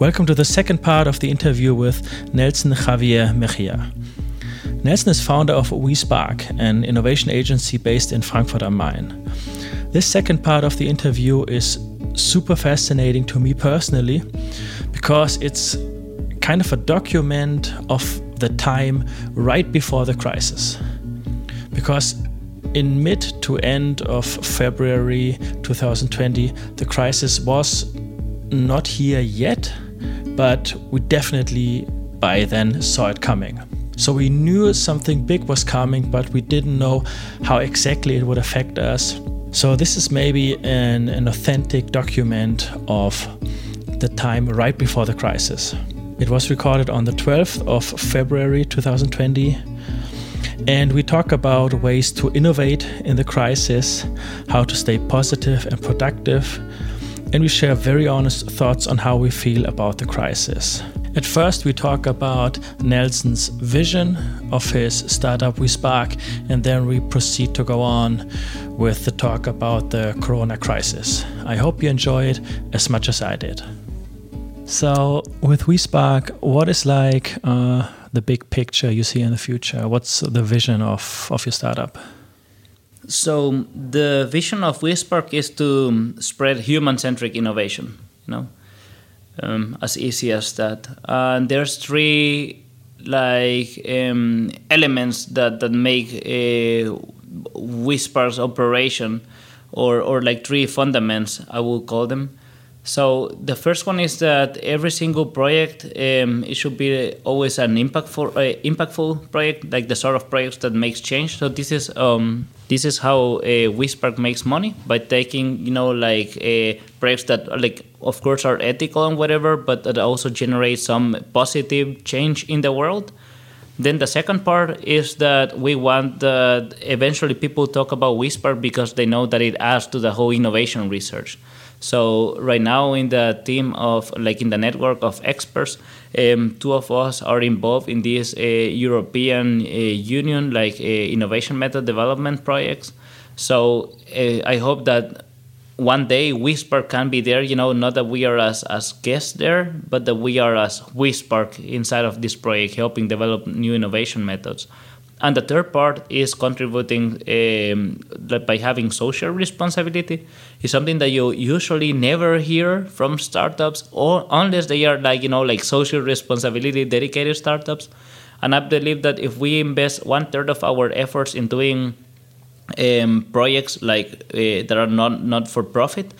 Welcome to the second part of the interview with Nelson Javier Mejia. Nelson is founder of WeSpark, an innovation agency based in Frankfurt am Main. This second part of the interview is super fascinating to me personally because it's kind of a document of the time right before the crisis. Because in mid to end of February 2020, the crisis was not here yet, but we definitely by then saw it coming. So we knew something big was coming, but we didn't know how exactly it would affect us. So this is maybe an, an authentic document of the time right before the crisis. It was recorded on the 12th of February 2020. And we talk about ways to innovate in the crisis, how to stay positive and productive, and we share very honest thoughts on how we feel about the crisis. At first, we talk about Nelson's vision of his startup WeSpark, and then we proceed to go on with the talk about the corona crisis. I hope you enjoy it as much as I did. So, with WeSpark, what is like uh, the big picture you see in the future? What's the vision of, of your startup? So, the vision of WeSpark is to spread human centric innovation. You know, um, as easy as that. And there's three like um, elements that that make WeSpark's operation, or or like three fundamentals I will call them. So the first one is that every single project um, it should be always an impactful uh, impactful project, like the sort of projects that makes change. So this is um, this is how uh, makes money by taking you know like uh, projects that like of course are ethical and whatever, but that also generate some positive change in the world. Then the second part is that we want that eventually people talk about WeSpark because they know that it adds to the whole innovation research. So right now in the team of like in the network of experts, um, two of us are involved in this uh, European uh, Union like uh, innovation method development projects. So uh, I hope that one day WeSpark can be there. You know, not that we are as as guests there, but that we are as WeSpark inside of this project, helping develop new innovation methods. And the third part is contributing um, by having social responsibility. Is something that you usually never hear from startups, or unless they are like you know like social responsibility dedicated startups. And I believe that if we invest one third of our efforts in doing um, projects like uh, that are not not for profit,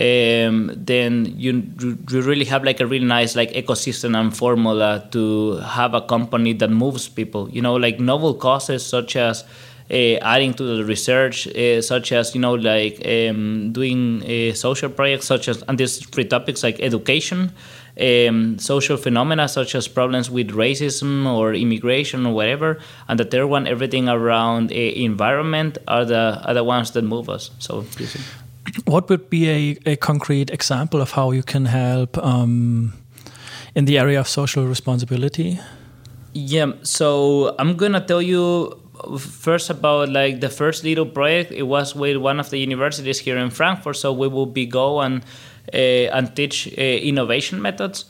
um, then you you really have like a really nice like ecosystem and formula to have a company that moves people. You know, like novel causes such as uh, adding to the research, uh, such as you know like um, doing uh, social projects, such as and these three topics like education. Um, social phenomena such as problems with racism or immigration or whatever, and the third one, everything around uh, environment, are the are the ones that move us. So, what would be a, a concrete example of how you can help um, in the area of social responsibility? Yeah, so I'm gonna tell you first about like the first little project. It was with one of the universities here in Frankfurt. So we will be go and uh, and teach uh, innovation methods.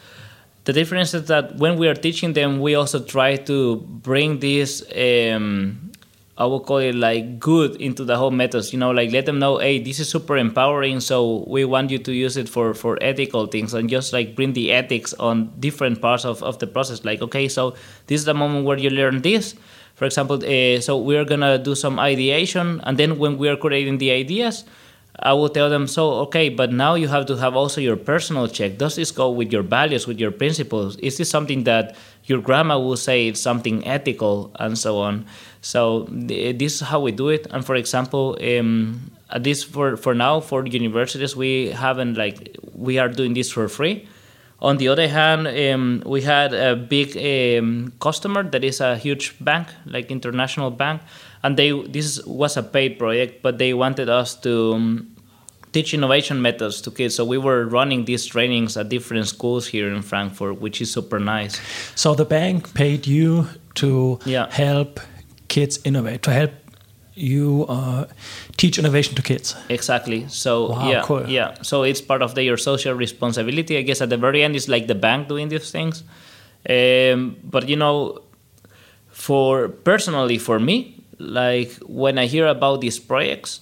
The difference is that when we are teaching them, we also try to bring this. Um, I will call it like good into the whole methods. You know, like let them know, hey, this is super empowering. So we want you to use it for for ethical things and just like bring the ethics on different parts of, of the process. Like, okay, so this is the moment where you learn this. For example, uh, so we're gonna do some ideation, and then when we are creating the ideas, I will tell them, so, okay, but now you have to have also your personal check. Does this go with your values, with your principles? Is this something that your grandma will say it's something ethical and so on? So this is how we do it. And for example, um, at least for, for now, for universities, we haven't like, we are doing this for free. On the other hand, um, we had a big um, customer that is a huge bank, like international bank, and they this was a paid project, but they wanted us to um, teach innovation methods to kids. So we were running these trainings at different schools here in Frankfurt, which is super nice. So the bank paid you to yeah. help kids innovate, to help you uh, teach innovation to kids. Exactly. So Wow, yeah, cool. yeah. So it's part of their social responsibility. I guess at the very end, it's like the bank doing these things. Um, but you know, for personally for me, like when I hear about these projects,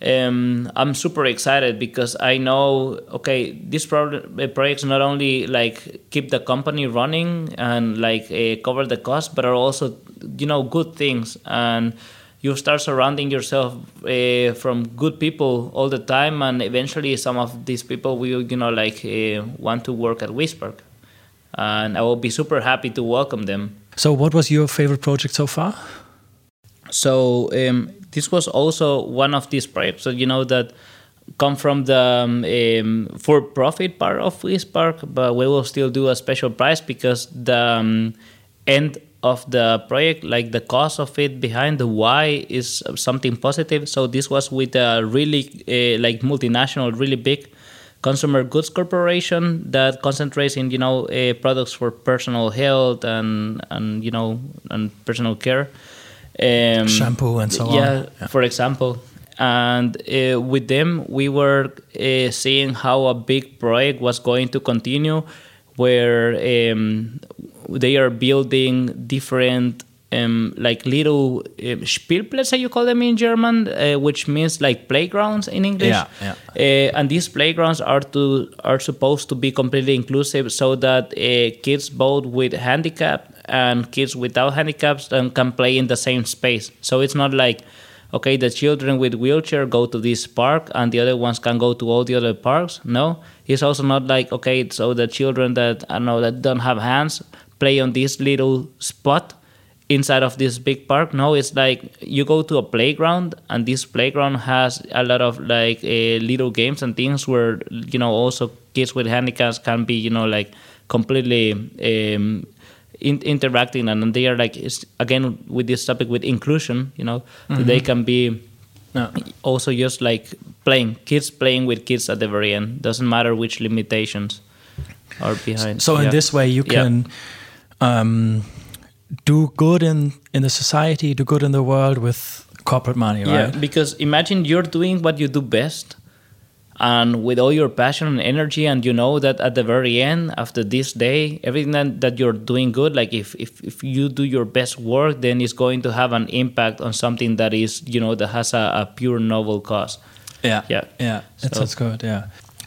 um, I'm super excited because I know okay, this pro- uh, projects not only like keep the company running and like uh, cover the cost, but are also you know good things. And you start surrounding yourself uh, from good people all the time and eventually some of these people will you know like uh, want to work at WeSpark and I will be super happy to welcome them. So, what was your favorite project so far? so um, this was also one of these projects so you know that come from the um, um, for-profit part of WeSpark, but we will still do a special price because the um, end of the project, like the cost of it behind the why, is something positive. So this was with a really uh, like multinational, really big consumer goods corporation that concentrates in you know uh, products for personal health and and you know and personal care. Um, Shampoo and so on. yeah, Yeah. for example. And uh, with them, we were uh, seeing how a big project was going to continue, where um, they are building different, um, like little um, Spielplätze, you call them in German, uh, which means like playgrounds in English. Yeah, yeah. Uh, and these playgrounds are to are supposed to be completely inclusive, so that uh, kids both with handicap and kids without handicaps um, can play in the same space. So it's not like okay, the children with wheelchair go to this park and the other ones can go to all the other parks. No, it's also not like okay, so the children that I know that don't have hands play on this little spot inside of this big park. No, it's like you go to a playground and this playground has a lot of like uh, little games and things where you know also kids with handicaps can be you know like completely. Um, in, interacting and they are like it's, again with this topic with inclusion you know they can be Yeah. also just like playing kids playing with kids at the very end doesn't matter which limitations are behind So in this way, you Yeah. can um, do good in in the society, do good in the world with corporate money, yeah right? because imagine you're doing what you do best and with all your passion and energy and you know that at the very end after this day everything that, that you're doing good like if, if if you do your best work then it's going to have an impact on something that is you know that has a, a pure novel cause Yeah, Yeah. yeah. That So- sounds good. Yeah.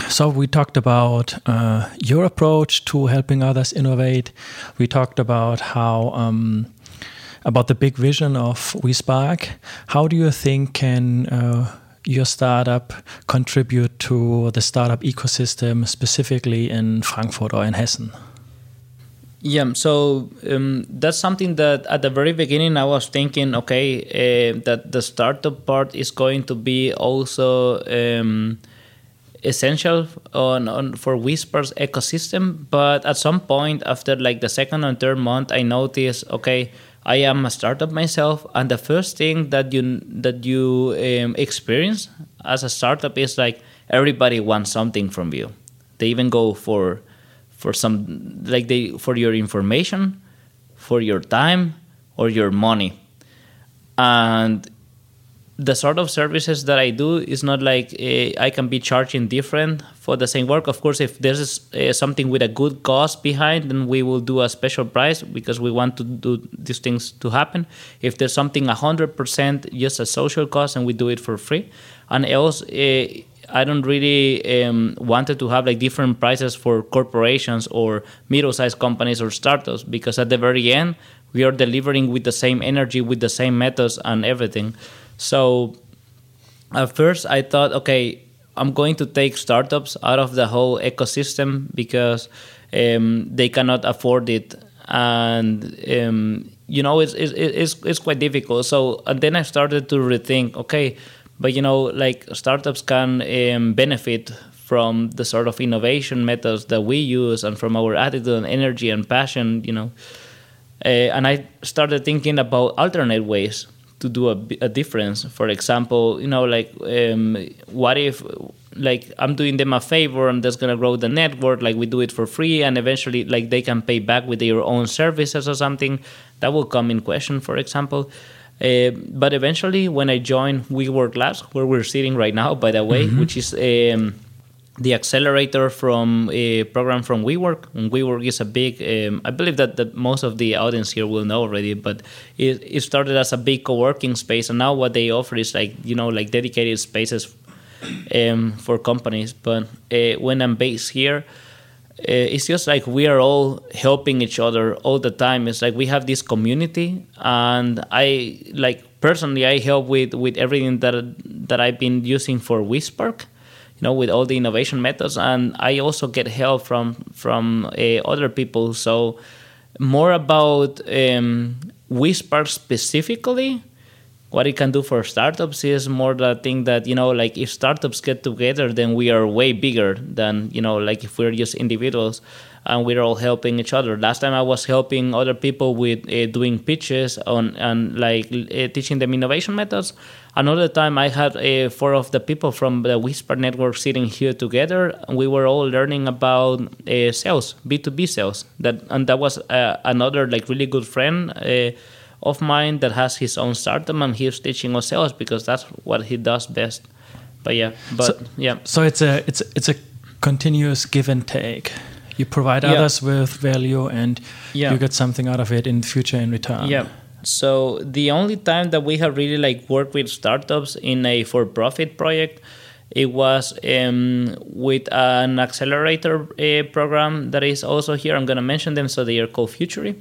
So we talked about uh, your approach to helping others innovate. We talked about how um, about the big vision of WeSpark. How do you think can uh, your startup contribute to the startup ecosystem, specifically in Frankfurt or in Hessen? Yeah, so um, that's something that at the very beginning I was thinking, okay, uh, that the startup part is going to be also um, essential on, on for WeSpark's ecosystem. But at some point, after like the second and third month, I noticed, okay, I am a startup myself, and the first thing that you that you um, experience as a startup is like everybody wants something from you. They even go for for some like they for your information, for your time, or your money, and the sort of services that I do is not like uh, I can be charging different for the same work. Of course, if there's uh, something with a good cost behind, then we will do a special price because we want to do these things to happen. If there's something 100% just a social cost, and we do it for free. And else, uh, I don't really um, wanted to have like different prices for corporations or middle-sized companies or startups because at the very end, we are delivering with the same energy, with the same methods and everything. So at first I thought, okay, I'm going to take startups out of the whole ecosystem because um, they cannot afford it, and um, you know it's, it's it's it's quite difficult. So and then I started to rethink, okay, but you know like startups can um, benefit from the sort of innovation methods that we use and from our attitude and energy and passion, you know. Uh, and I started thinking about alternate ways to do a, a difference. For example, you know, like um, what if like I'm doing them a favor and that's gonna grow the network, like we do it for free and eventually like they can pay back with their own services or something. That will come in question, for example. Uh, but eventually, when I joined WeWork Labs, where we're sitting right now, by the way, which is um, the accelerator from a program from WeWork. And WeWork is a big, um, I believe that, that most of the audience here will know already, but it, it started as a big co-working space. And now what they offer is like, you know, like dedicated spaces um, for companies. But uh, when I'm based here, uh, it's just like we are all helping each other all the time. It's like we have this community, and I like personally I help with with everything that that I've been using for WeSpark you know, with all the innovation methods, and I also get help from from uh, other people. So more about um, WeSpark specifically, what it can do for startups is more the thing that you know, like if startups get together, then we are way bigger than you know, like if we're just individuals and we're all helping each other. Last time I was helping other people with uh, doing pitches on and like uh, teaching them innovation methods. Another time I had uh, four of the people from the WeSpark network sitting here together, and we were all learning about uh, sales, B two B sales. That and that was uh, another like really good friend uh, of mine that has his own startup, and he's teaching us sales because that's what he does best. But yeah, but so, yeah. So it's a it's it's a continuous give and take you provide yeah. others with value and yeah. you get something out of it in the future in return yeah so the only time that we have really like worked with startups in a for-profit project it was um, with an accelerator uh, program that is also here i'm going to mention them so they are called futury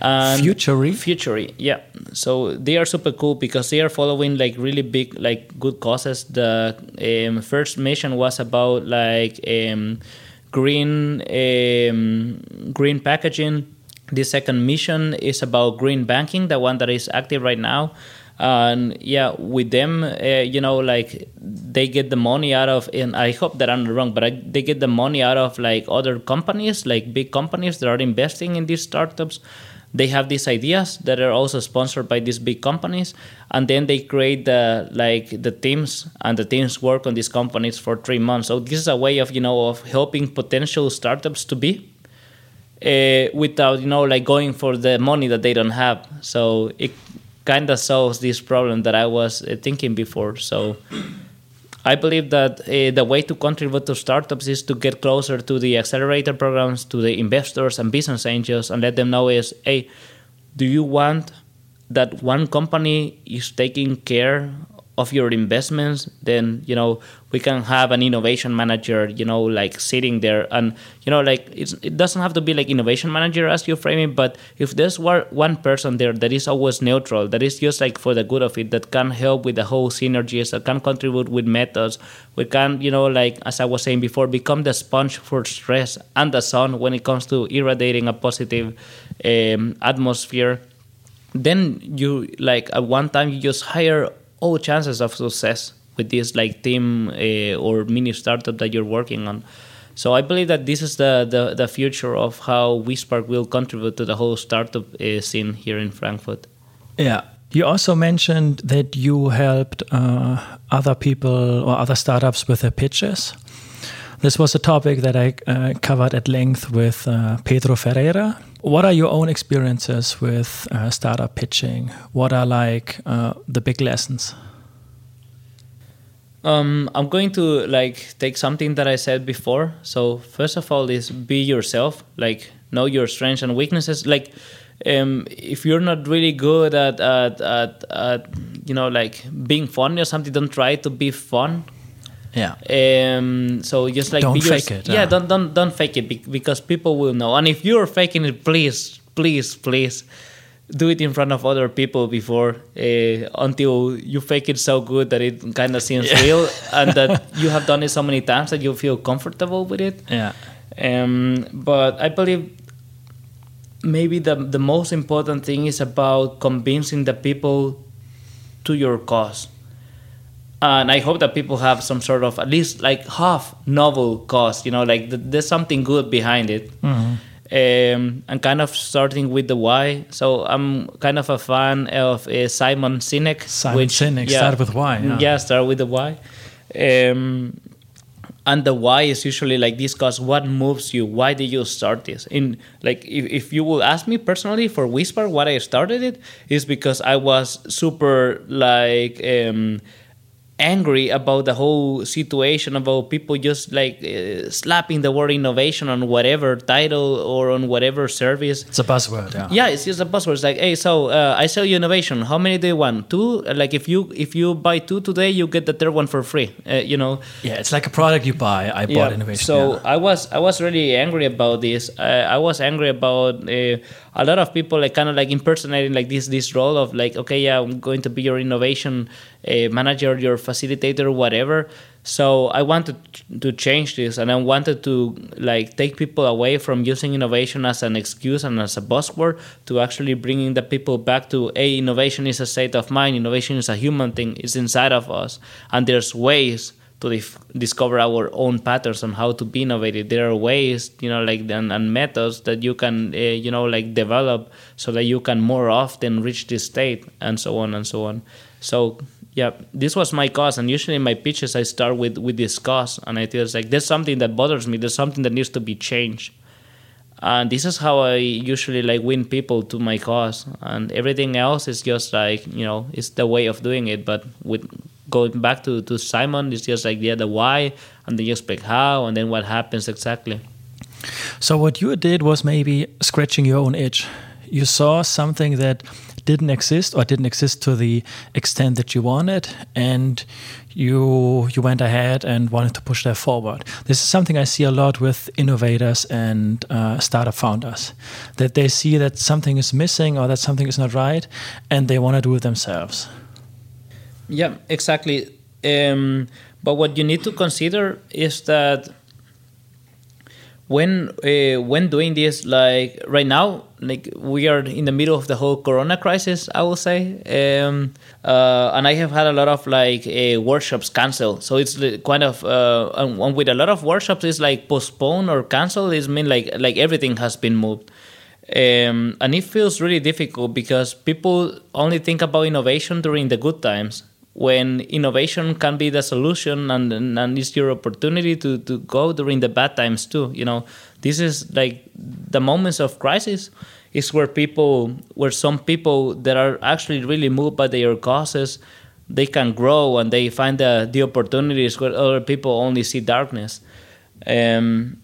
and Futury? Futury, yeah. So they are super cool because they are following like really big, like good causes. The um, first mission was about like um, green um, green packaging. The second mission is about green banking, the one that is active right now. And yeah, with them, uh, you know, like they get the money out of, and I hope that I'm not wrong, but I, they get the money out of like other companies, like big companies that are investing in these startups they have these ideas that are also sponsored by these big companies and then they create the like the teams and the teams work on these companies for three months. So this is a way of you know of helping potential startups to be uh, without you know like going for the money that they don't have. So it kind of solves this problem that i was uh, thinking before. So I believe that uh, the way to contribute to startups is to get closer to the accelerator programs, to the investors and business angels, and let them know is, hey, do you want that one company is taking care of your investments, then you know we can have an innovation manager, you know, like sitting there, and you know, like it doesn't have to be like innovation manager as you frame it, but if there's one person there that is always neutral, that is just like for the good of it, that can help with the whole synergies, that can contribute with methods, we can, you know, like as I was saying before, become the sponge for stress and the sun when it comes to irradiating a positive um, atmosphere. Then you like at one time you just hire all chances of success with this like team uh, or mini startup that you're working on. So I believe that this is the, the, the future of how WeSpark will contribute to the whole startup uh, scene here in Frankfurt. Yeah. You also mentioned that you helped uh, other people or other startups with their pitches. This was a topic that I uh, covered at length with uh, Pedro Ferreira. What are your own experiences with uh, startup pitching? What are like uh, the big lessons? Um, I'm going to like take something that I said before. So first of all, is be yourself. Like know your strengths and weaknesses. Like um, if you're not really good at, at, at, at you know like being funny or something, don't try to be fun yeah. Um. So just like don't fake it. Yeah. Uh. Don't don't don't fake it because people will know. And if you're faking it, please, please, please, do it in front of other people before uh, until you fake it so good that it kind of seems yeah. real and that you have done it so many times that you feel comfortable with it. Yeah. Um. But I believe maybe the the most important thing is about convincing the people to your cause and I hope that people have some sort of at least like half novel cause. You know, like th- there's something good behind it. Mm-hmm. Um, and kind of starting with the why. So I'm kind of a fan of uh, Simon Sinek. Simon which, Sinek, yeah, start with why. Yeah. yeah, start with the why. Um, and the why is usually like this: discuss what moves you why did you start this in like if, if you will ask me personally for WeSpark what i started it is because i was super like um angry about the whole situation about people just like uh, slapping the word innovation on whatever title or on whatever service. It's a buzzword yeah. Yeah it's just a buzzword. It's like hey so uh, i sell you innovation. How many do you want? Two? Like if you if you buy two today you get the third one for free uh, you know? Yeah it's like a product you buy. I bought innovation so yeah. i was i was really angry about this. I was angry about uh, a lot of people like kind of like impersonating like this this role of like okay yeah i'm going to be your innovation uh, manager your facilitator whatever so i wanted to change this and i wanted to like take people away from using innovation as an excuse and as a buzzword to actually bringing the people back to a innovation is a state of mind innovation is a human thing it's inside of us and there's ways to dif- discover our own patterns on how to be innovative. There are ways, you know, like and, and methods that you can, uh, you know, like develop so that you can more often reach this state, and so on and so on. So yeah, this was my cause, and usually in my pitches I start with with this cause, and I feel like there's something that bothers me. There's something that needs to be changed. And this is how I usually like win people to my cause, and everything else is just like you know, it's the way of doing it. But with going back to, to Simon, it's just like yeah, the why, and then you explain how, and then what happens exactly. So what you did was maybe scratching your own itch. You saw something that didn't exist or didn't exist to the extent that you wanted, and you you went ahead and wanted to push that forward. This is something I see a lot with innovators and uh, startup founders, that they see that something is missing or that something is not right, and they want to do it themselves. Yeah, exactly. Um, but what you need to consider is that when uh, when doing this, like right now, like we are in the middle of the whole Corona crisis, I will say, um, uh, and I have had a lot of like uh, workshops canceled. So it's kind of uh, and with a lot of workshops, it's like postponed or canceled. It's mean like like everything has been moved. Um, and it feels really difficult because people only think about innovation during the good times when innovation can be the solution and, and it's your opportunity to, to go during the bad times too you know? This is like the moments of crisis is where people where some people that are actually really moved by their causes they can grow and they find the, the opportunities where other people only see darkness. Um,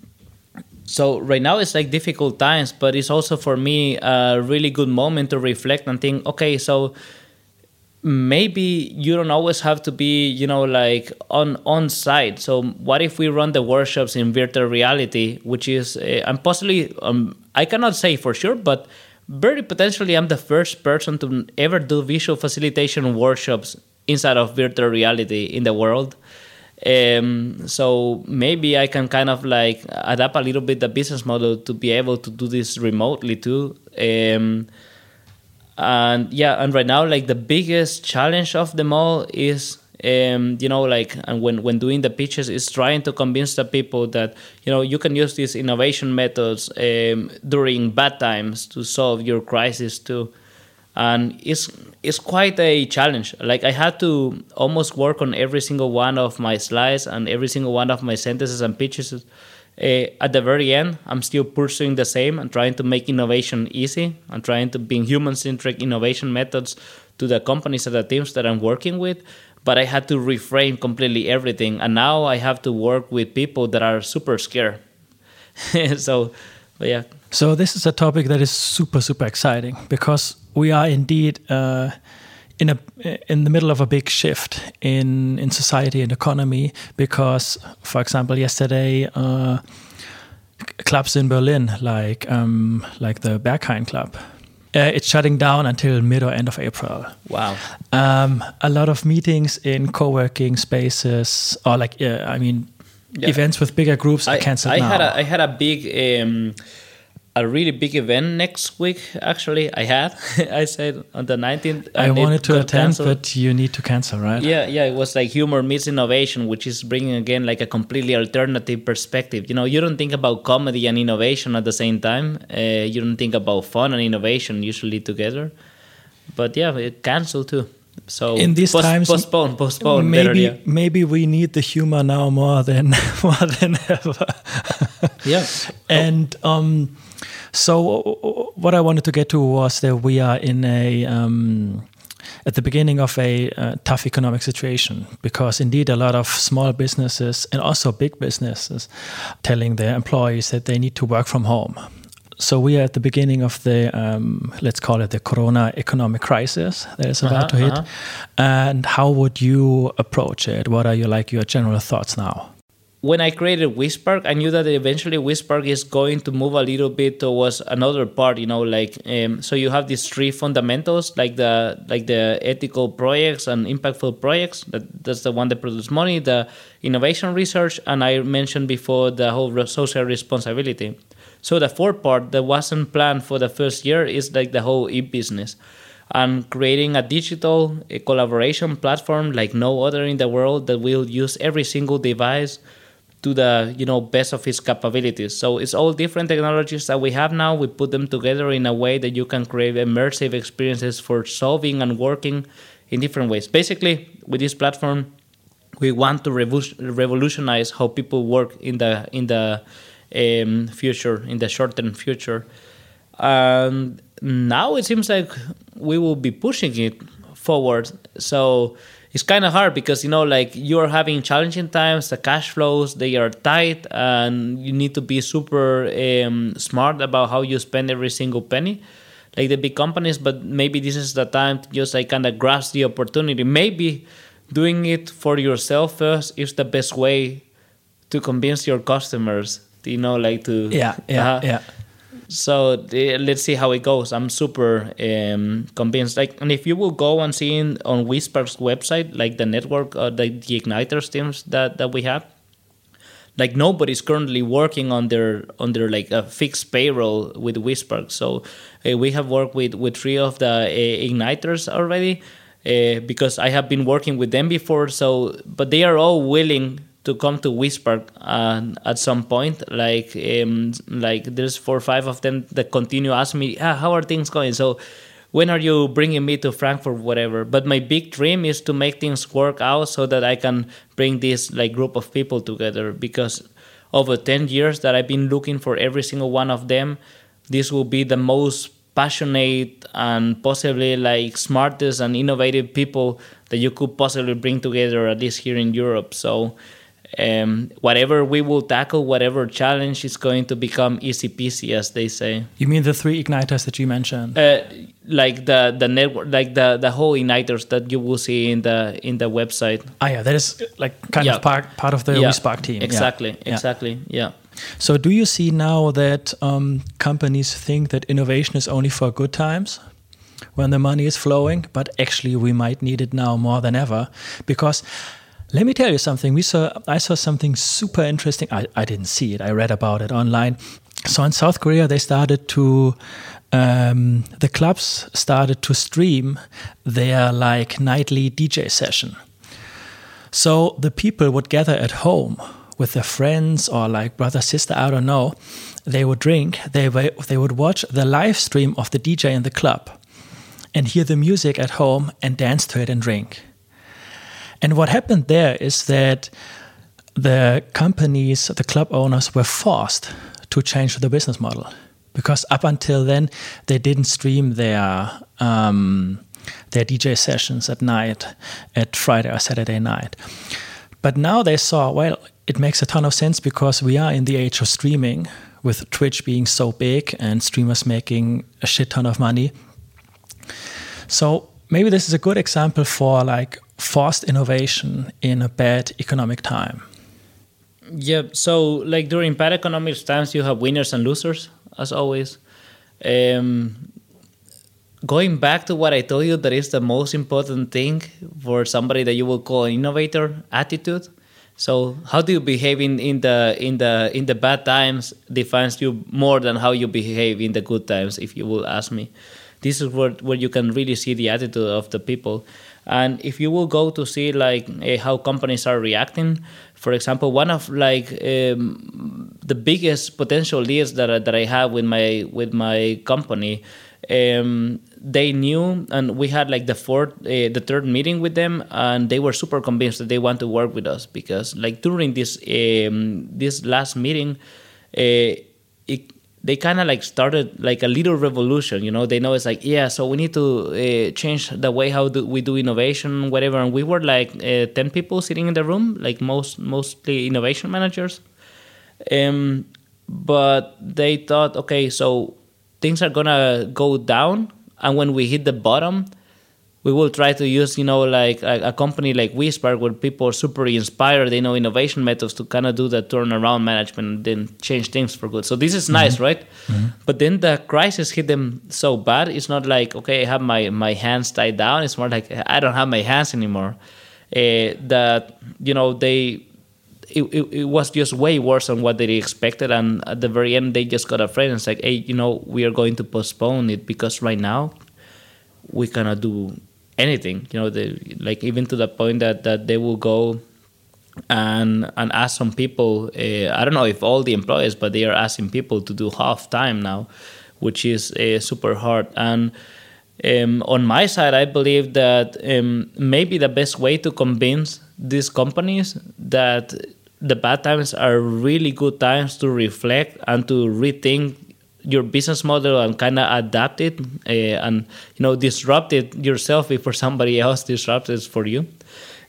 so right now it's like difficult times but it's also for me a really good moment to reflect and think okay so maybe you don't always have to be you know like on on site so what if we run the workshops in virtual reality which is uh, i'm possibly um, i cannot say for sure but very potentially i'm the first person to ever do visual facilitation workshops inside of virtual reality in the world. Um, so maybe i can kind of like adapt a little bit the business model to be able to do this remotely too. Um, and yeah and right now like the biggest challenge of them all is um, you know like and when when doing the pitches is trying to convince the people that you know you can use these innovation methods um, during bad times to solve your crisis too. And it's it's quite a challenge. Like i had to almost work on every single one of my slides and every single one of my sentences and pitches uh, at the very end, I'm still pursuing the same and trying to make innovation easy and trying to bring human centric innovation methods to the companies and the teams that I'm working with. But I had to reframe completely everything. And now I have to work with people that are super scared. so, yeah. So, this is a topic that is super, super exciting because we are indeed. Uh, in a in the middle of a big shift in in society and economy because, for example, yesterday. Uh, clubs in Berlin, like um, like the Berghain Club, uh, it's shutting down until mid or end of April. Wow. Um, a lot of meetings in co-working spaces, or like, yeah, I mean, yeah. events with bigger groups I, are canceled I now. Had a, I had a big um, a really big event next week. Actually, I had. I said on the 19th. I wanted to attend, but you need to cancel, right? Yeah, yeah. It was like humor meets innovation, which is bringing again like a completely alternative perspective. You know, you don't think about comedy and innovation at the same time. Uh, you don't think about fun and innovation usually together. But yeah, it canceled too. So in these post, times, postpone, postpone. Maybe better, yeah. maybe we need the humor now more than more than ever. yeah. And um, so what I wanted to get to was that we are in a um, at the beginning of a uh, tough economic situation because indeed a lot of small businesses and also big businesses telling their employees that they need to work from home. So we are at the beginning of the um, let's call it the corona economic crisis that is about uh -huh, to hit. uh -huh. and how would you approach it? What are your like your general thoughts now when I created WeSpark, I knew that eventually WeSpark is going to move a little bit towards another part. You know, like um, so you have these three fundamentals, like the like the ethical projects and impactful projects. That that's the one that produces money, the innovation research, and I mentioned before the whole social responsibility. So the fourth part that wasn't planned for the first year is like the whole e-business and creating a digital a collaboration platform like no other in the world that will use every single device to the you know best of his capabilities. So it's all different technologies that we have now. We put them together in a way that you can create immersive experiences for solving and working in different ways. Basically, with this platform, we want to revolutionize how people work in the in the um, future, in the short term future. And now it seems like we will be pushing it forward. So it's kind of hard because you know like you're having challenging times the cash flows they are tight and you need to be super um, smart about how you spend every single penny like the big companies but maybe this is the time to just like kind of grasp the opportunity. Maybe doing it for yourself first is the best way to convince your customers you know like to yeah yeah uh, yeah so let's see how it goes i'm super um, convinced like and if you will go and see in, on WeSpark's website like the network uh, the, the igniters teams that, that we have like nobody's currently working on their on their like a fixed payroll with WeSpark. So uh, we have worked with with three of the uh, igniters already uh, because I have been working with them before. So but they are all willing to come to WeSpark uh, at some point. Like um, like there's four or five of them that continue asking me, ah, how are things going? So when are you bringing me to Frankfurt, whatever? But my big dream is to make things work out so that I can bring this like group of people together because over 10 years that I've been looking for every single one of them, this will be the most passionate and possibly like smartest and innovative people that you could possibly bring together at least here in Europe. So um, whatever we will tackle, whatever challenge is going to become easy peasy, as they say. You mean the three igniters that you mentioned? Uh, like the the network, like the the whole igniters that you will see in the in the website. Ah, yeah, that is like kind yeah. of part part of the yeah. Team. Exactly, yeah. exactly, yeah. So, do you see now that um, companies think that innovation is only for good times? when the money is flowing, but actually we might need it now more than ever because let me tell you something. We saw I saw something super interesting. I, I didn't see it. I read about it online. So in South Korea, they started to um, the clubs started to stream their like nightly DJ session. So the people would gather at home with their friends or like brother sister I don't know. They would drink. They they would watch the live stream of the DJ in the club, and hear the music at home and dance to it and drink. And what happened there is that the companies, the club owners were forced to change the business model because up until then they didn't stream their um, their DJ sessions at night, at Friday or Saturday night. But now they saw, well, it makes a ton of sense because we are in the age of streaming, with Twitch being so big and streamers making a shit ton of money. So maybe this is a good example for like forced innovation in a bad economic time. Yeah, so like during bad economic times, you have winners and losers, as always. Um, going back to what I told you, that is the most important thing for somebody that you will call an innovator attitude. So how do you behave in, in the in the in the bad times defines you more than how you behave in the good times, if you will ask me. This is where, where you can really see the attitude of the people. And if you will go to see like uh, how companies are reacting, for example, one of like um, the biggest potential leads that I, that I have with my with my company, um, they knew, and we had like the fourth, uh, the third meeting with them, and they were super convinced that they want to work with us because, like during this um, this last meeting, uh, it, they kind of like started like a little revolution. You know, they know it's like yeah, so we need to uh, change the way how do we do innovation, whatever. And we were like uh, ten people sitting in the room, like most mostly innovation managers. Um, but they thought, okay, so things are gonna go down and when we hit the bottom we will try to use you know like a, a company like WeSpark where people are super inspired they know innovation methods to kind of do the turnaround management and then change things for good so this is nice mm-hmm. right mm-hmm. but then the crisis hit them so bad it's not like okay i have my my hands tied down it's more like i don't have my hands anymore uh, that you know they it, it, it, was just way worse than what they expected and at the very end they just got afraid and said hey you know we are going to postpone it because right now we cannot do anything you know they, like even to the point that, that they will go and and ask some people uh, i don't know if all the employees but they are asking people to do half time now which is uh, super hard. And um, on my side i believe that um, maybe the best way to convince these companies that the bad times are really good times to reflect and to rethink your business model and kind of adapt it uh, and you know disrupt it yourself before somebody else disrupts it for you.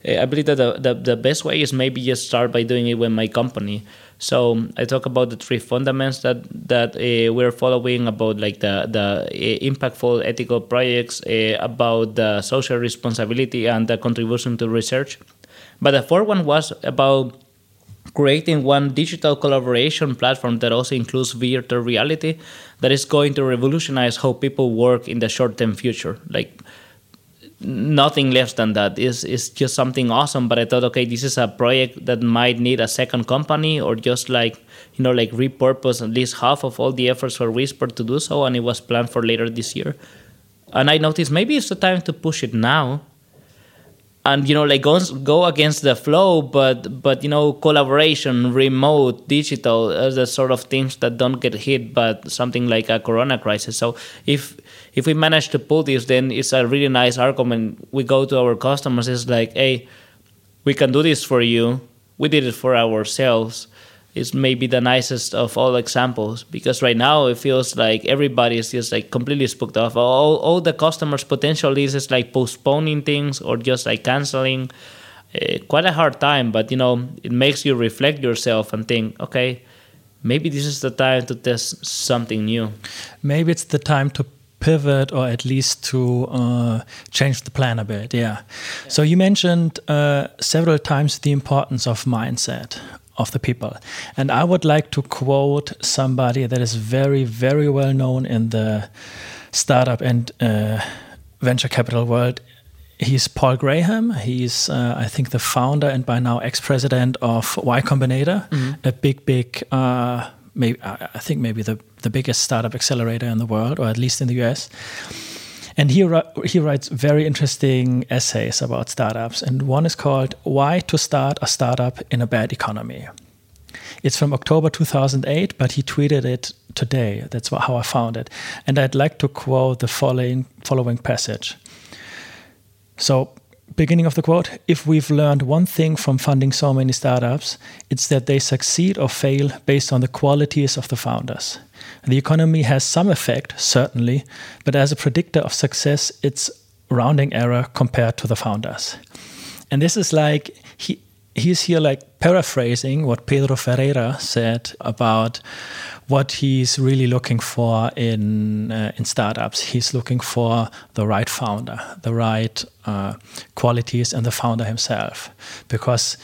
Uh, I believe that the, the, the best way is maybe just start by doing it with my company. So I talk about the three fundamentals that that uh, we're following about like the the impactful ethical projects, about the social responsibility and the contribution to research. But the fourth one was about creating one digital collaboration platform that also includes virtual reality that is going to revolutionize how people work in the short term future. Like nothing less than that is is just something awesome. But I thought, okay, this is a project that might need a second company or just like you know like repurpose at least half of all the efforts for WeSpark to do so, and it was planned for later this year. And I noticed maybe it's the time to push it now and you know like go, go against the flow but but you know collaboration remote digital are the sort of things that don't get hit but something like a corona crisis. So if if we manage to pull this then it's a really nice argument. We go to our customers it's like hey we can do this for you. We did it for ourselves is maybe the nicest of all examples because right now it feels like everybody is just like completely spooked off. All, all the customers' potential is just like postponing things or just like canceling. Uh, quite a hard time, but you know it makes you reflect yourself and think, okay, maybe this is the time to test something new. Maybe it's the time to pivot or at least to uh, change the plan a bit. Yeah. yeah. So you mentioned uh, several times the importance of mindset of the people. And I would like to quote somebody that is very, very well known in the startup and uh, venture capital world. He's Paul Graham. He's, uh, I think, the founder and by now ex-president of Y Combinator, mm -hmm. a big, big, uh, maybe I think maybe the the biggest startup accelerator in the world, or at least in the US. And he, he writes very interesting essays about startups. And one is called Why to Start a Startup in a Bad Economy. It's from October 2008, but he tweeted it today. That's how I found it. And I'd like to quote the following, following passage. So, beginning of the quote If we've learned one thing from funding so many startups, it's that they succeed or fail based on the qualities of the founders. The economy has some effect, certainly, but as a predictor of success, it's rounding error compared to the founders. And this is like he he's here like paraphrasing what Pedro Ferreira said about what he's really looking for in uh, in startups. He's looking for the right founder, the right uh, qualities, and the founder himself. Because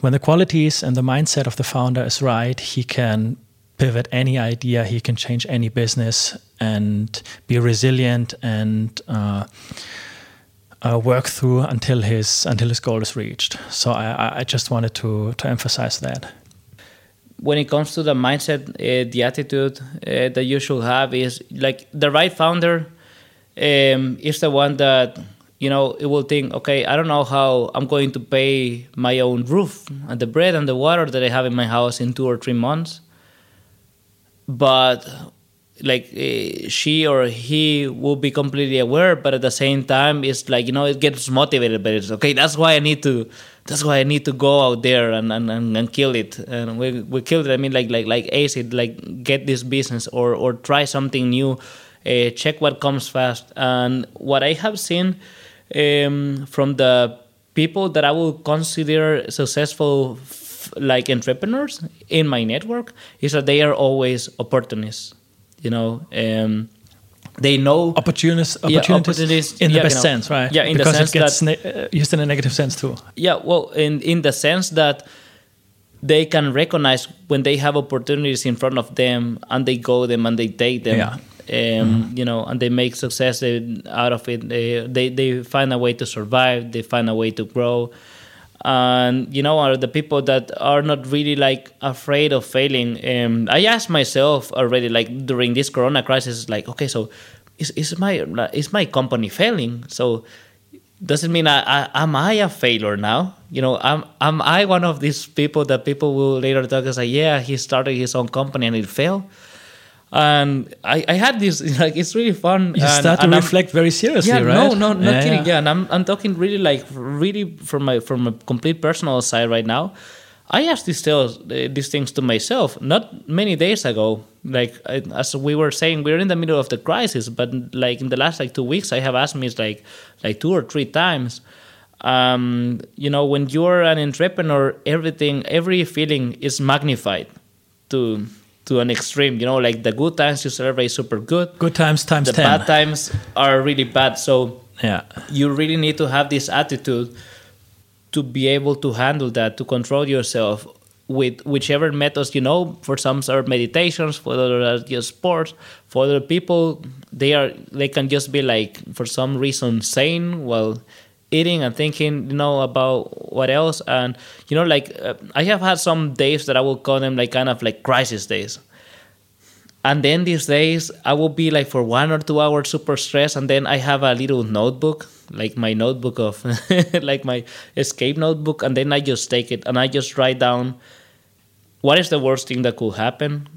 when the qualities and the mindset of the founder is right, he can pivot any idea, he can change any business and be resilient and uh, uh, work through until his until his goal is reached. So I, I just wanted to to emphasize that. When it comes to the mindset, uh, the attitude uh, that you should have is like the right founder um, is the one that you know it will think, okay, I don't know how I'm going to pay my own roof and the bread and the water that I have in my house in two or three months but like uh, she or he will be completely aware but at the same time it's like you know it gets motivated but it's okay that's why i need to that's why i need to go out there and and, and, and kill it. And we, we killed it. I mean like like like ace it like get this business or or try something new. Uh, check what comes fast. And what i have seen um, from the people that i will consider successful like entrepreneurs in my network is that they are always opportunists you know um, they know opportunities, Yeah, opportunities, in the yeah, best you know. sense, right? Yeah, in the because sense it gets ne- uh, used in a negative sense too. yeah well in in the sense that they can recognize when they have opportunities in front of them and they go them and they take them Yeah. um, you know and they make success out of it they, they they find a way to survive they find a way to grow and you know are the people that are not really like afraid of failing um, i asked myself already like during this corona crisis like okay so is, is my is my company failing so doesn't mean I, I am I a failure now. You know, am am I one of these people that people will later talk as like, yeah, he started his own company and it failed. And I, I had this like it's really fun. You and, start to and I'm- reflect very seriously, yeah, right? no, no, not Yeah, kidding. yeah. Yeah, and I'm I'm talking really like really from my from a complete personal side right now. I asked these tales, uh, these things to myself not many days ago. Like I, as we were saying, we're in the middle of the crisis, but like in the last like two weeks, I have asked me like like two or three times. Um, you know, when you're an entrepreneur, everything, every feeling is magnified to to an extreme. You know, like the good times you celebrate super good, Good times times the ten. bad times are really bad. So yeah, you really need to have this attitude to be able to handle that, to control yourself with whichever methods you know. For some are meditations, for others are just sports. For other people, they are they can just be like for some reason sane while eating and thinking, you know, about what else. And you know, like uh, I have had some days that I will call them like kind of like crisis days. And then these days, I will be like for one or two hours super stressed, and then I have a little notebook, like my notebook of, like my escape notebook, and then I just take it and I just write down what is the worst thing that could happen,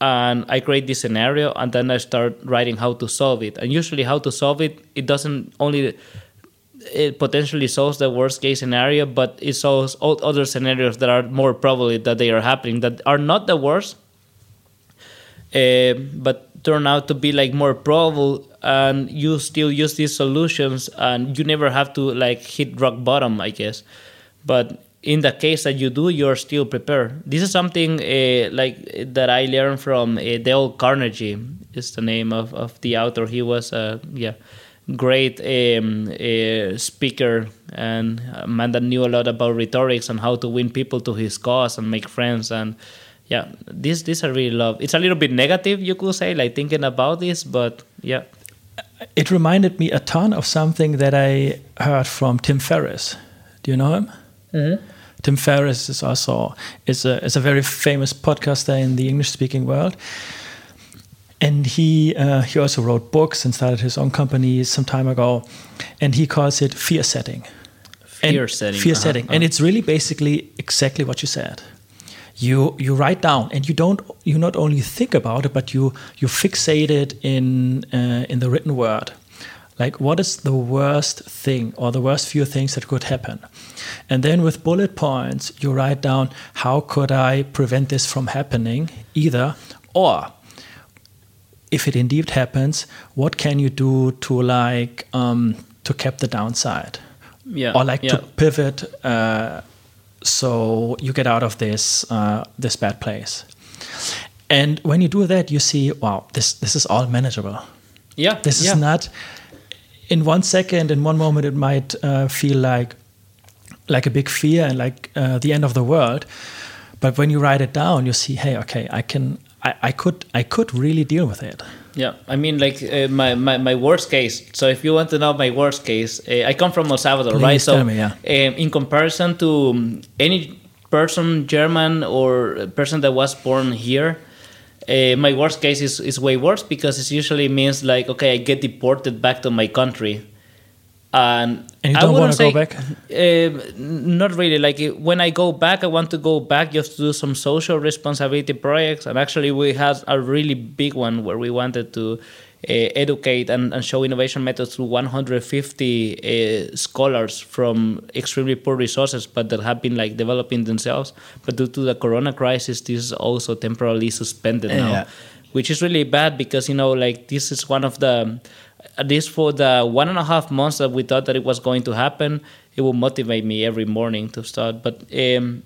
and I create this scenario, and then I start writing how to solve it. And usually, how to solve it, it doesn't only it potentially solves the worst case scenario, but it solves all other scenarios that are more probably that they are happening that are not the worst, uh, but turn out to be like more probable and you still use these solutions and you never have to like hit rock bottom i guess. But in the case that you do you're still prepared. This is something uh, like that i learned from uh, dale carnegie is the name of, of the author. He was a yeah great um, uh, speaker and a man that knew a lot about rhetorics and how to win people to his cause and make friends and yeah this this i really love it's a little bit negative you could say like thinking about this but yeah it reminded me a ton of something that I heard from Tim Ferriss. Do you know him? Mm-hmm. Tim Ferriss is also is a is a very famous podcaster in the English speaking world, and he uh, he also wrote books and started his own company some time ago, and he calls it fear setting. And- Fear setting, Fear uh-huh, setting, and uh-huh. it's really basically exactly what you said. You you write down, and you don't you not only think about it, but you you fixate it in uh, in the written word. Like what is the worst thing or the worst few things that could happen, and then with bullet points you write down how could I prevent this from happening either, or if it indeed happens, what can you do to like um, to cap the downside? yeah or like yeah. to pivot uh, so you get out of this uh, this bad place. And when you do that, you see, wow, this this is all manageable. yeah This yeah. is not in one second, in one moment, it might uh, feel like like a big fear and like uh, the end of the world. But when you write it down, you see, hey, okay, I can, I, I could, I could really deal with it. Yeah, I mean, like uh, my, my my worst case. So if you want to know my worst case, uh, I come from El Salvador, Please right? So me, yeah. um, in comparison to um, any person, German or person that was born here, uh, my worst case is, is way worse because it usually means like, okay, I get deported back to my country, and And you don't want to go back? Uh, not really. Like when I go back, I want to go back just to do some social responsibility projects. And actually, we had a really big one where we wanted to uh, educate and, and, show innovation methods to 150 uh, scholars from extremely poor resources, but that have been like developing themselves. But due to the Corona crisis, this is also temporarily suspended now, which is really bad because you know, like this is one of the at least for the one and a half months that we thought that it was going to happen, it would motivate me every morning to start. But um,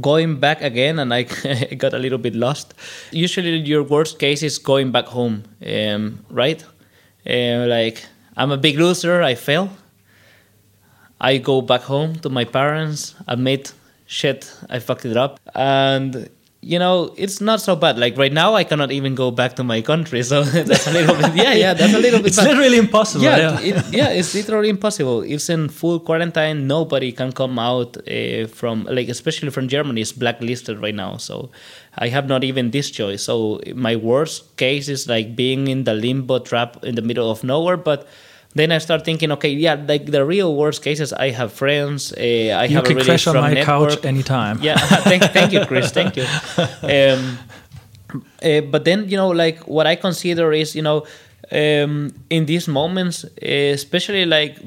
going back again, and I got a little bit lost. Usually, your worst case is going back home, um, right? Uh, like I'm a big loser. I fail. I go back home to my parents. Admit shit, I fucked it up, and you know, it's not so bad. Like right now, I cannot even go back to my country, so that's a little bit. Yeah, yeah, that's a little bit. It's bad. literally impossible. Yeah, yeah. It, yeah, it's literally impossible. It's in full quarantine. Nobody can come out uh, from like, especially from Germany. It's blacklisted right now, so I have not even this choice. So my worst case is like being in the limbo trap in the middle of nowhere, but then I start thinking, okay, yeah, like the real worst cases, I have friends. Uh, I you have can a really crash on my network. couch anytime. Yeah, thank, thank you, Chris. Thank you. Um, uh, but then you know, like what I consider is, you know, um, in these moments, especially like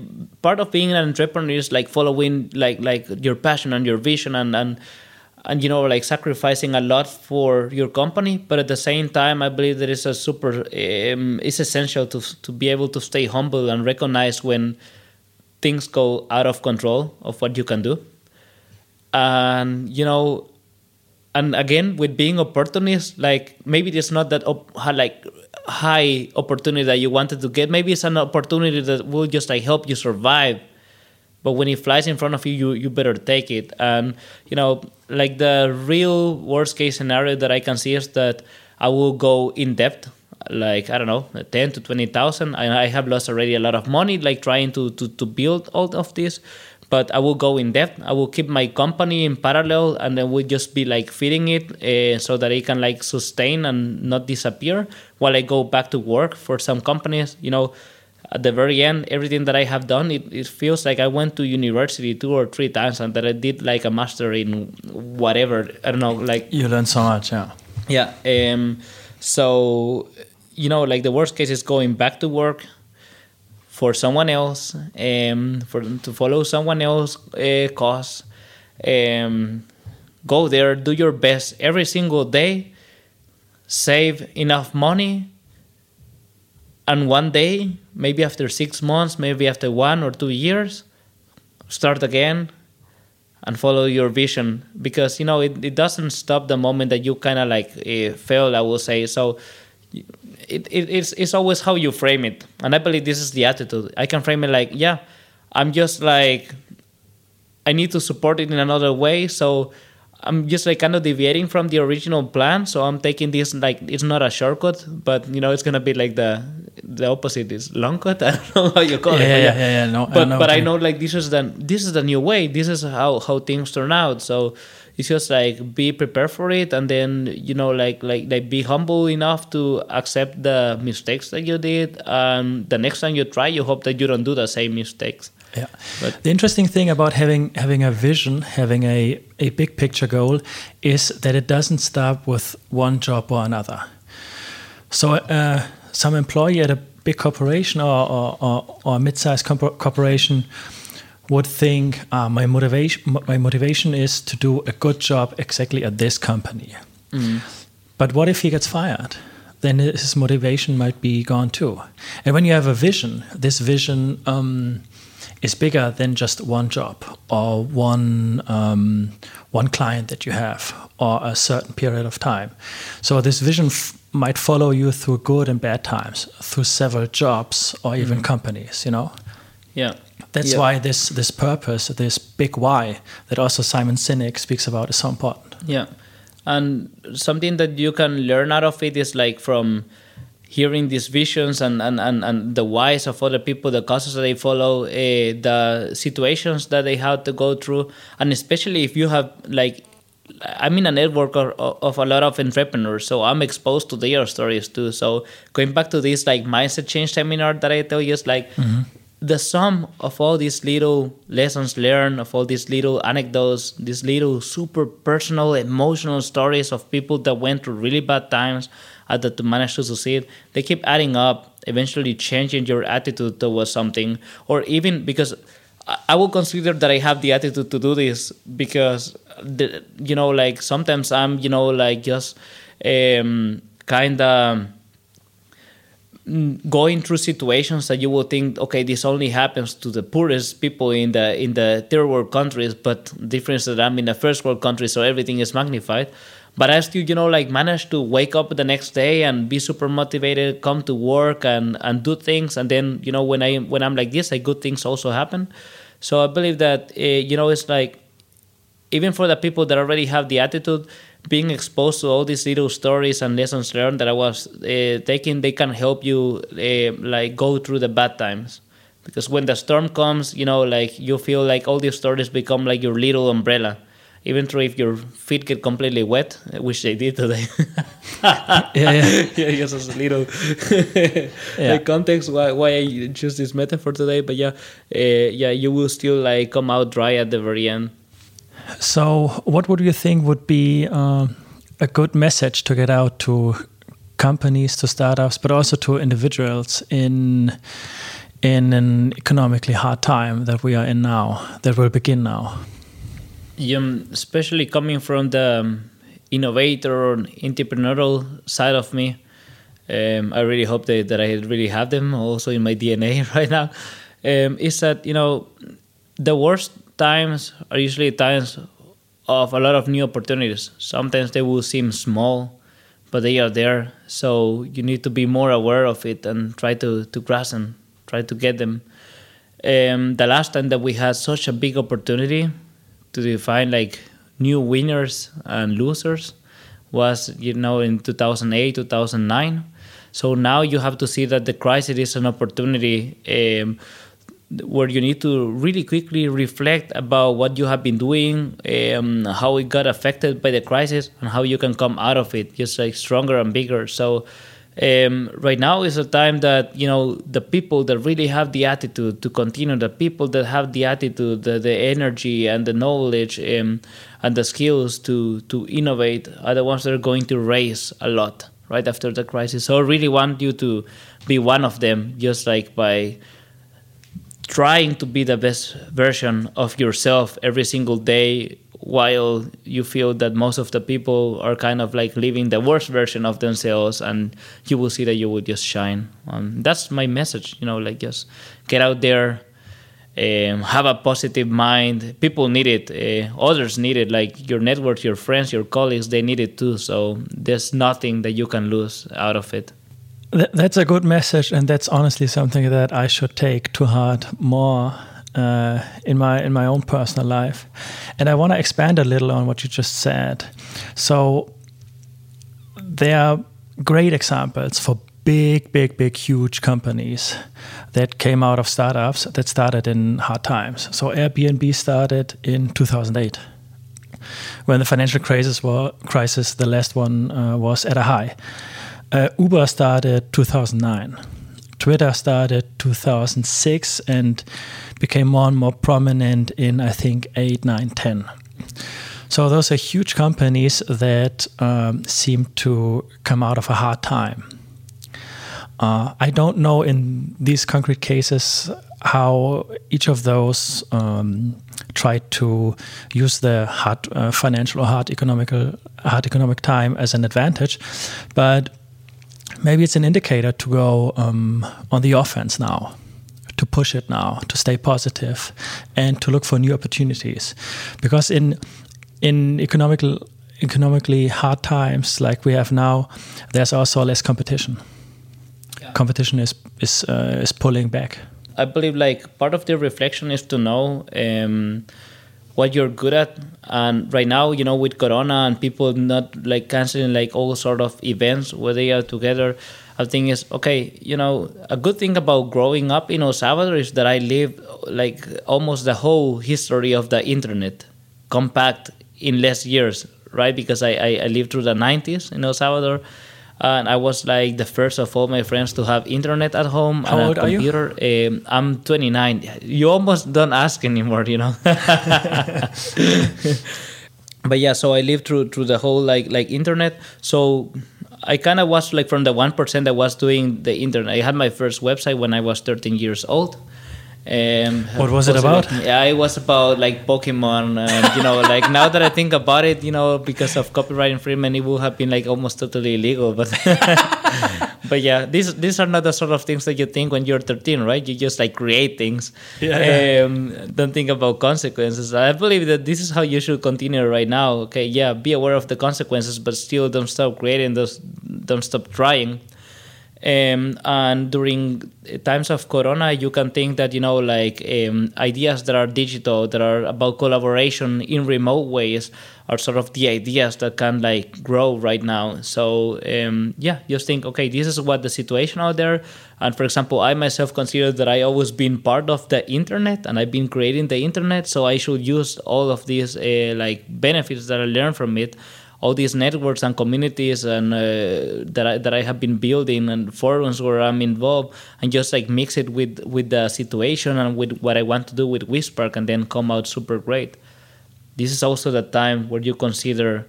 part of being an entrepreneur is like following like like your passion and your vision and and and you know like sacrificing a lot for your company but at the same time i believe that it's a super um, it's essential to to be able to stay humble and recognize when things go out of control of what you can do. And you know and again with being opportunist like maybe it's not that op- like high opportunity that you wanted to get. Maybe it's an opportunity that will just like help you survive but when it flies in front of you you, you better take it. And you know like the real worst case scenario that i can see is that i will go in debt like i don't know 10 to 20000 and i have lost already a lot of money like trying to, to, to build all of this. But i will go in debt i will keep my company in parallel and then we'll just be like feeding it uh, so that it can like sustain and not disappear while i go back to work for some companies. You know at the very end, everything that I have done, it, it feels like I went to university two or three times and that I did like a master in whatever. I don't know, like. You learn so much, yeah. Yeah. Um, so, you know, like the worst case is going back to work for someone else, um, for them to follow someone else uh, cause. Um, go there, do your best every single day, save enough money and one day, maybe after six months, maybe after one or two years, start again and follow your vision because you know it, it doesn't stop the moment that you kind of like uh, fail. I will say so. It, it, it's it's always how you frame it, and I believe this is the attitude. I can frame it like, yeah, I'm just like I need to support it in another way. So I'm just like kind of deviating from the original plan. So I'm taking this like it's not a shortcut, but you know it's gonna be like the the opposite is long cut. I don't know how you call yeah, it. Yeah, yeah, yeah, yeah. No, but I but I know like this is the this is the new way. This is how how things turn out. So it's just like be prepared for it, and then you know like like like be humble enough to accept the mistakes that you did. And the next time you try, you hope that you don't do the same mistakes. Yeah. But the interesting thing about having having a vision, having a, a big picture goal, is that it doesn't stop with one job or another. So uh, some employee at a big corporation or, or, or, or a mid-sized corporation would think uh, my motivation my motivation is to do a good job exactly at this company. Mm. But what if he gets fired? Then his motivation might be gone too. And when you have a vision, this vision um, is bigger than just one job or one um, one client that you have or a certain period of time. So this vision might follow you through good and bad times, through several jobs or even mm. companies. You know. Yeah. That's yeah. why this this purpose, this big why that also Simon Sinek speaks about is so important. Yeah, and something that you can learn out of it is like from hearing these visions and, and, and, and the whys of other people, the causes that they follow, uh, the situations that they have to go through, and especially if you have like I'm in a network of, of, a lot of entrepreneurs, so I'm exposed to their stories too. So going back to this like mindset change seminar that I tell you is like mm-hmm. the sum of all these little lessons learned, of all these little anecdotes, these little super personal, emotional stories of people that went through really bad times that managed to succeed, they keep adding up, eventually changing your attitude towards something, or even because I will consider that I have the attitude to do this because, the, you know, like sometimes I'm, you know, like just um, kind of going through situations that you will think, okay, this only happens to the poorest people in the in the third world countries, but difference that I'm in the first world country, so everything is magnified. But I still, you know, like manage to wake up the next day and be super motivated, come to work and and do things, and then you know when I when I'm like this, like good things also happen. So I believe that uh, you know it's like even for the people that already have the attitude being exposed to all these little stories and lessons learned that I was uh, taking, they can help you uh, like go through the bad times. Because when the storm comes, you know, like you feel like all these stories become like your little umbrella. Even though if your feet get completely wet, which they did today. yeah, yeah, yeah, just a little yeah. like context why why I choose this metaphor today. But yeah, uh, yeah, you will still like come out dry at the very end. So, what would you think would be uh, a good message to get out to companies, to startups, but also to individuals in in an economically hard time that we are in now, that will begin now? Yeah, especially coming from the um, innovator entrepreneurial side of me, um, I really hope that, that I really have them also in my DNA right now. Um, is that you know the worst times are usually times of a lot of new opportunities. Sometimes they will seem small, but they are there. So you need to be more aware of it and try to, to grasp them, try to get them. Um, the last time that we had such a big opportunity to define like new winners and losers was you know in 2008 2009 so now you have to see that the crisis is an opportunity um, where you need to really quickly reflect about what you have been doing, um, how it got affected by the crisis, and how you can come out of it just like stronger and bigger. So um, right now is a time that you know the people that really have the attitude to continue, the people that have the attitude, the, the energy, and the knowledge um, and the skills to to innovate are the ones that are going to raise a lot right after the crisis. So I really want you to be one of them, just like by trying to be the best version of yourself every single day while you feel that most of the people are kind of like living the worst version of themselves and you will see that you will just shine. Um, that's my message you know like just get out there um, have a positive mind. People need it uh, others need it like your network your friends your colleagues they need it too. So there's nothing that you can lose out of it. That's a good message, and that's honestly something that I should take to heart more uh, in my in my own personal life. And I want to expand a little on what you just said. So there are great examples for big, big, big, huge companies that came out of startups that started in hard times. So Airbnb started in 2008 when the financial crisis crisis, the last one uh, was at a high. Uh, Uber started 2009. Twitter started 2006 and became more and more prominent in, I think, 8, 9, 10. So those are huge companies that um, seem to come out of a hard time. Uh, I don't know in these concrete cases how each of those um, tried to use the hard uh, financial or hard economical hard economic time as an advantage, but maybe it's an indicator to go um, on the offense now, to push it now, to stay positive, and to look for new opportunities. Because in in economical economically hard times like we have now, there's also less competition. Yeah. Competition is is uh, is pulling back. I believe like part of the reflection is to know. Um, what you're good at. And right now you know with corona and people not like canceling like all sort of events where they are together i think is okay you know a good thing about growing up in el salvador is that i lived like almost the whole history of the internet compact in less years right? Because i i, I lived through the 90s in el salvador and I was like the first of all my friends to have internet at home How and old a are you? computer. Um, I'm 29. You almost don't ask anymore, you know. but yeah, so I lived through through the whole like like internet. So I kind of was like from the one percent that was doing the internet. I had my first website when I was 13 years old. Um, What was it about? Yeah, it was about like Pokemon, and you know, like now that I think about it, you know, because of copyright infringement, it would have been like almost totally illegal. But but yeah, these these are not the sort of things that you think when you're 13, right? You just like create things. Yeah, Um, don't think about consequences. I believe that this is how you should continue right now. Okay, yeah, be aware of the consequences, but still don't stop creating. Those, don't stop trying. Um, and during times of corona you can think that you know like um, ideas that are digital that are about collaboration in remote ways are sort of the ideas that can like grow right now. So um, yeah just think okay this is what the situation out there. And for example i myself consider that i always been part of the internet and i've been creating the internet so i should use all of these uh, like benefits that i learned from it all these networks and communities and uh, that I, that I have been building and forums where I'm involved and just like mix it with with the situation and with what I want to do with WeSpark and then come out super great. This is also the time where you consider,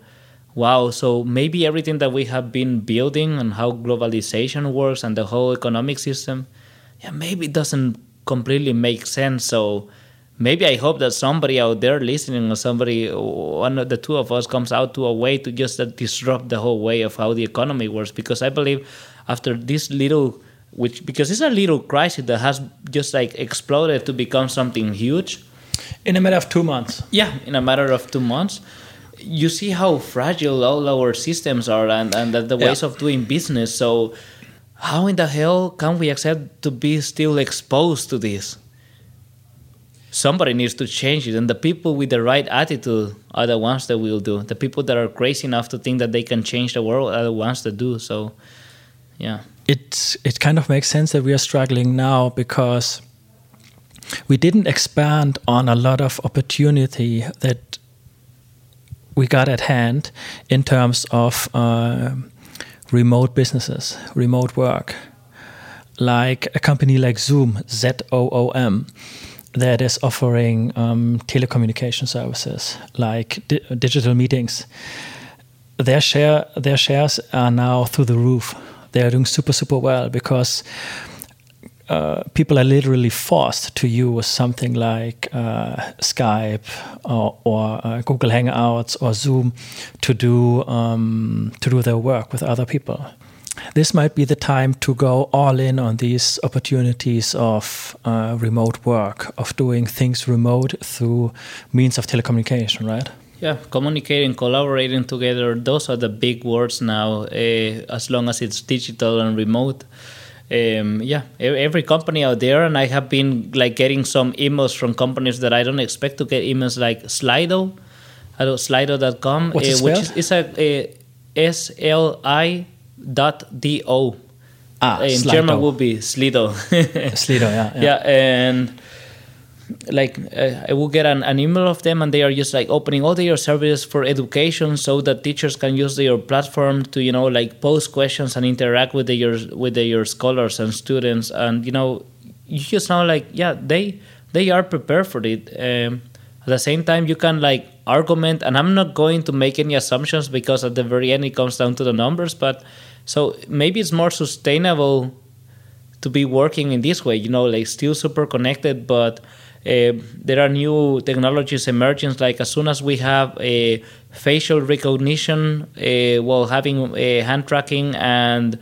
wow, so maybe everything that we have been building and how globalization works and the whole economic system, yeah, maybe it doesn't completely make sense. So maybe I hope that somebody out there listening or somebody, one of the two of us, comes out to a way to just disrupt the whole way of how the economy works. Because I believe after this little, which because it's a little crisis that has just like exploded to become something huge. In a matter of two months. Yeah, in a matter of two months. You see how fragile all our systems are and, and the, the ways Yeah. of doing business. So, how in the hell can we accept to be still exposed to this? Somebody needs to change it and the people with the right attitude are the ones that will do. The people that are crazy enough to think that they can change the world are the ones that do so yeah. It it kind of makes sense that we are struggling now because we didn't expand on a lot of opportunity that we got at hand in terms of uh, remote businesses, remote work, like a company like Zoom, Z O O M, that is offering um, telecommunication services like di- digital meetings. Their share, their shares are now through the roof. They are doing super, super well because uh, people are literally forced to use something like uh, Skype or, or uh, Google Hangouts or Zoom to do um, to do their work with other people. This might be the time to go all in on these opportunities of uh, remote work, of doing things remote through means of telecommunication, right? yeah communicating collaborating together those are the big words now uh, as long as it's digital and remote um, yeah every company out there and i have been like getting some emails from companies that i don't expect to get emails like slido I don't, slido.com What's uh, which is it's a, a s-l-i dot d-o Ah, in Slido. german would be slido Slido, yeah, yeah. yeah and like uh, I will get an, an email of them and they are just like opening all their services for education so that teachers can use their platform to you know like post questions and interact with their with their scholars and students and you know you just know like yeah they they are prepared for it um, at the same time you can like argument and i'm not going to make any assumptions because at the very end it comes down to the numbers but so maybe it's more sustainable to be working in this way you know like still super connected but uh, there are new technologies emerging like as soon as we have a facial recognition uh, while having a hand tracking and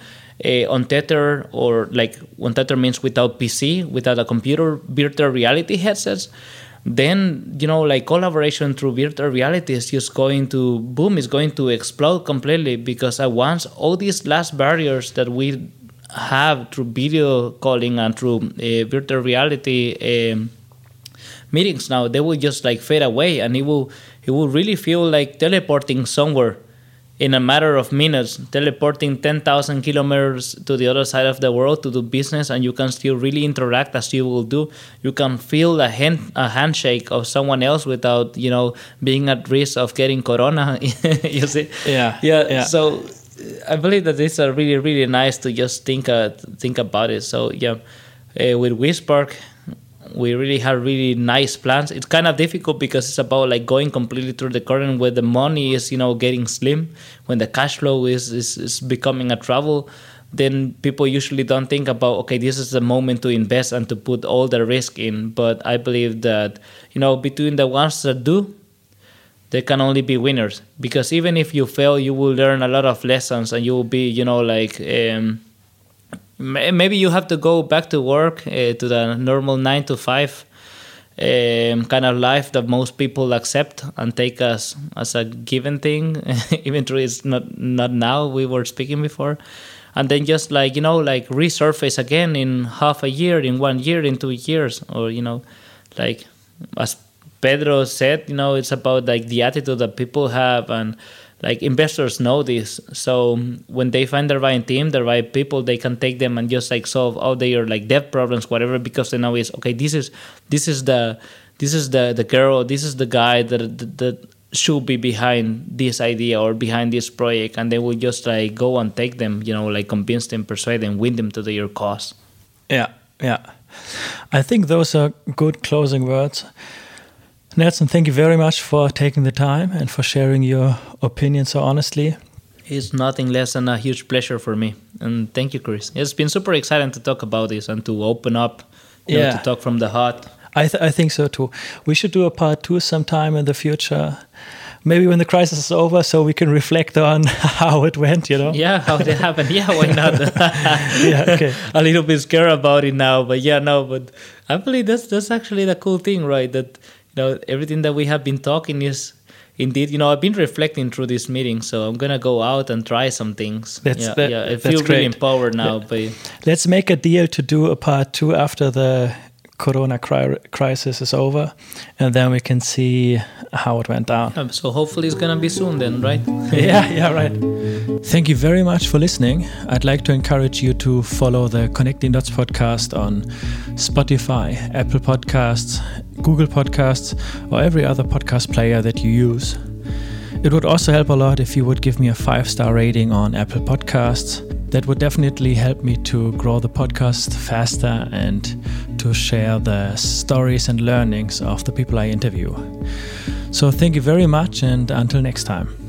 on tether or like on tether means without pc without a computer virtual reality headsets then you know like collaboration through virtual reality is just going to boom is going to explode completely because at once all these last barriers that we have through video calling and through uh, virtual reality um, meetings now they will just like fade away and it will it will really feel like teleporting somewhere in a matter of minutes teleporting 10,000 kilometers to the other side of the world to do business and you can still really interact as you will do you can feel a hand a handshake of someone else without you know being at risk of getting corona you see Yeah, yeah, yeah. so I believe that it's a really really nice to just think uh, think about it. So yeah, uh, with WeSpark, we really have really nice plans. It's kind of difficult because it's about like going completely through the current where the money is you know getting slim when the cash flow is is, is becoming a trouble. Then people usually don't think about okay, this is the moment to invest and to put all the risk in. But I believe that you know between the ones that do there can only be winners because even if you fail you will learn a lot of lessons and you will be you know like um, maybe you have to go back to work uh, to the normal nine to five um, kind of life that most people accept and take as as a given thing even though it's not not now we were speaking before. And then just like you know like resurface again in half a year in one year in two years or you know like as Pedro said, you know, it's about like the attitude that people have and like investors know this. So when they find the right team, the right people, they can take them and just like solve all their like debt problems, whatever, because they know is okay. This is this is the this is the the girl, this is the guy that that, that should be behind this idea or behind this project, and they will just like go and take them, you know, like convince them, persuade them, win them to their cause. Yeah, yeah. I think those are good closing words. Nelson, thank you very much for taking the time and for sharing your opinion so honestly. It's nothing less than a huge pleasure for me. And thank you, Chris. It's been super exciting to talk about this and to open up, yeah. Know, to talk from the heart. I, th- I think so too. We should do a part two sometime in the future. Maybe when the crisis is over, so we can reflect on how it went, you know? Yeah, how it happened. Yeah, why not? yeah, okay. a little bit scared about it now, but yeah, no, but I believe that's that's actually the cool thing, right? That you know everything that we have been talking is indeed you know i've been reflecting through this meeting so i'm gonna go out and try some things that's yeah, that, yeah i feel really empowered now yeah. but let's make a deal to do a part two after the corona cri- crisis is over and then we can see how it went down. Um, so hopefully it's gonna be soon then right? Yeah yeah right. Thank you very much for listening. I'd like to encourage you to follow the connecting dots podcast on spotify apple podcasts google podcasts or every other podcast player that you use. It would also help a lot if you would give me a five star rating on apple podcasts that would definitely help me to grow the podcast faster and to share the stories and learnings of the people I interview. So, thank you very much, and until next time.